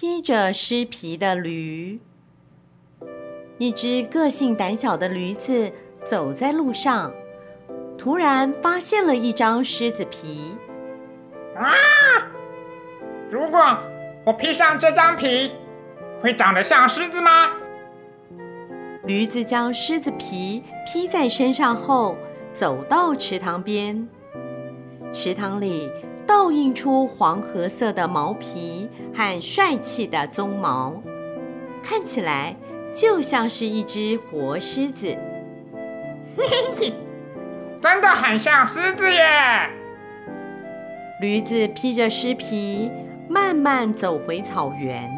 披着狮皮的驴。一只个性胆小的驴子走在路上，突然发现了一张狮子皮。啊！如果我披上这张皮，会长得像狮子吗？驴子将狮子皮披在身上后，走到池塘边。池塘里倒映出黄褐色的毛皮和帅气的鬃毛，看起来就像是一只活狮子。真的很像狮子耶！驴子披着狮皮，慢慢走回草原。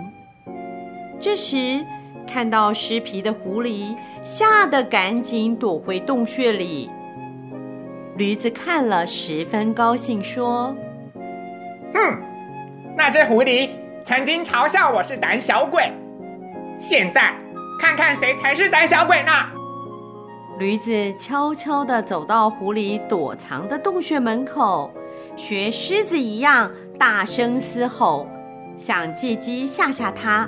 这时，看到狮皮的狐狸吓得赶紧躲回洞穴里。驴子看了，十分高兴，说：“哼，那只狐狸曾经嘲笑我是胆小鬼，现在看看谁才是胆小鬼呢？”驴子悄悄地走到狐狸躲藏的洞穴门口。学狮子一样大声嘶吼，想借机吓吓它。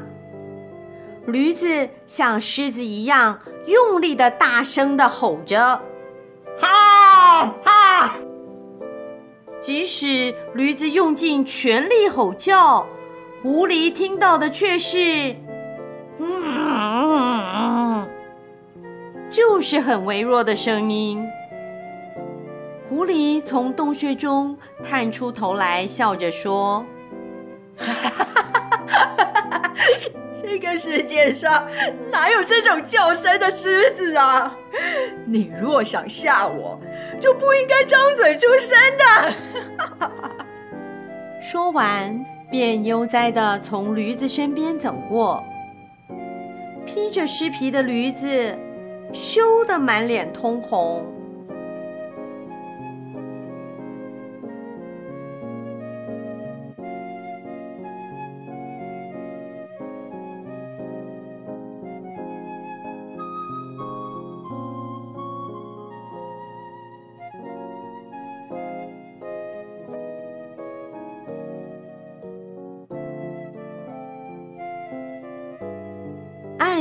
驴子像狮子一样用力的大声的吼着：“哈哈！”即使驴子用尽全力吼叫，狐狸听到的却是“嗯”，就是很微弱的声音。狐狸从洞穴中探出头来，笑着说：“这个世界上哪有这种叫声的狮子啊？你若想吓我，就不应该张嘴出声的。”说完，便悠哉地从驴子身边走过。披着尸皮的驴子羞得满脸通红。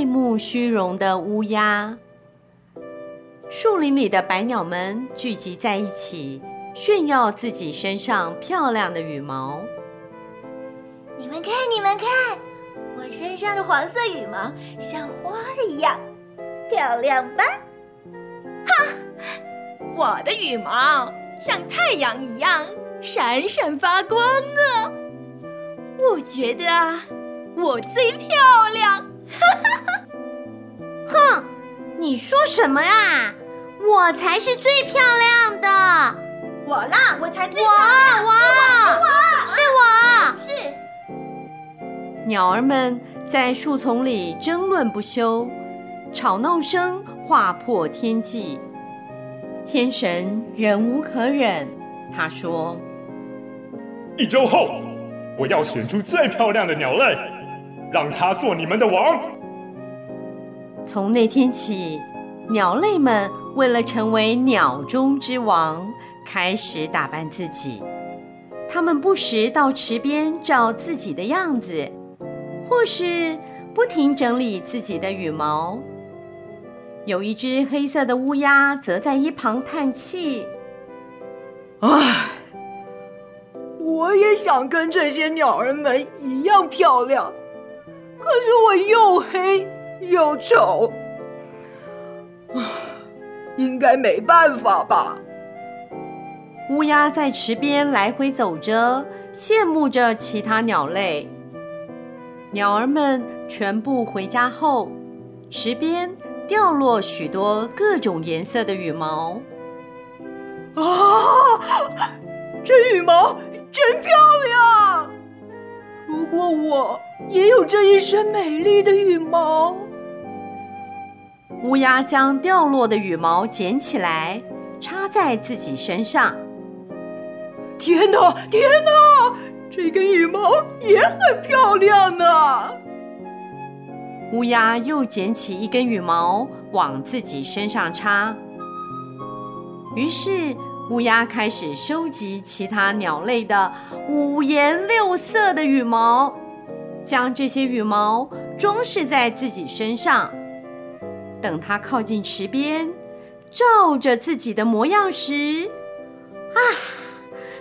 爱慕虚荣的乌鸦，树林里的白鸟们聚集在一起，炫耀自己身上漂亮的羽毛。你们看，你们看，我身上的黄色羽毛像花儿一样漂亮吧？哈，我的羽毛像太阳一样闪闪发光呢。我觉得我最漂亮。哈哈。哼，你说什么啊？我才是最漂亮的。我啦，我才最漂亮。我。我。是我。是我。是。鸟儿们在树丛里争论不休，吵闹声划破天际。天神忍无可忍，他说：“一周后，我。要选出最漂亮的鸟类，让它做你们的王。”从那天起，鸟类们为了成为鸟中之王，开始打扮自己。它们不时到池边照自己的样子，或是不停整理自己的羽毛。有一只黑色的乌鸦则在一旁叹气：“唉，我也想跟这些鸟儿们一样漂亮，可是我又黑。”又丑，啊，应该没办法吧？乌鸦在池边来回走着，羡慕着其他鸟类。鸟儿们全部回家后，池边掉落许多各种颜色的羽毛。啊，这羽毛真漂亮！如果我也有这一身美丽的羽毛。乌鸦将掉落的羽毛捡起来，插在自己身上。天哪，天哪！这根羽毛也很漂亮呢。乌鸦又捡起一根羽毛往自己身上插。于是，乌鸦开始收集其他鸟类的五颜六色的羽毛。将这些羽毛装饰在自己身上。等他靠近池边，照着自己的模样时，啊，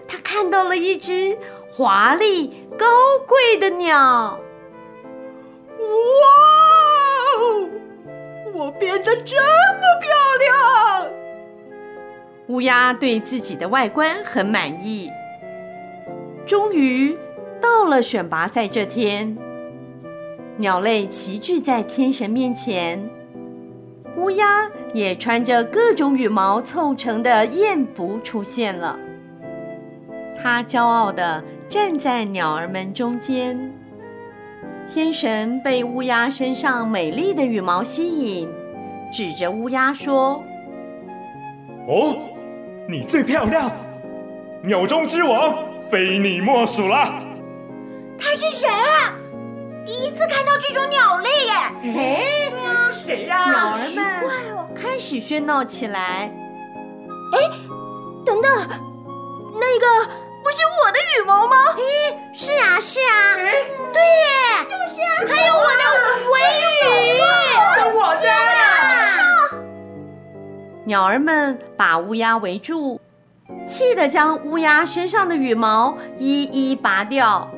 他看到了一只华丽高贵的鸟。哇！我变得这么漂亮！乌鸦对自己的外观很满意。终于到了选拔赛这天，鸟类齐聚在天神面前。乌鸦也穿着各种羽毛凑成的燕服出现了。它骄傲地站在鸟儿们中间。天神被乌鸦身上美丽的羽毛吸引，指着乌鸦说：“哦，你最漂亮，鸟中之王，非你莫属了。”他是谁啊？第一次看到这种鸟类耶！哎，是谁呀？鸟儿们开始喧闹起来。哎，等等，那个不是我的羽毛吗？哎，是啊，是啊，哎，对耶，就是啊，还有我的尾羽，是我的呀！鸟儿们把乌鸦围住，气得将乌鸦身上的羽毛一一拔掉，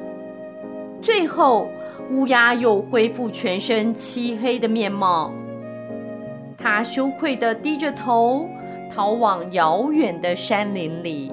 最后。乌鸦又恢复全身漆黑的面貌，它羞愧地低着头，逃往遥远的山林里。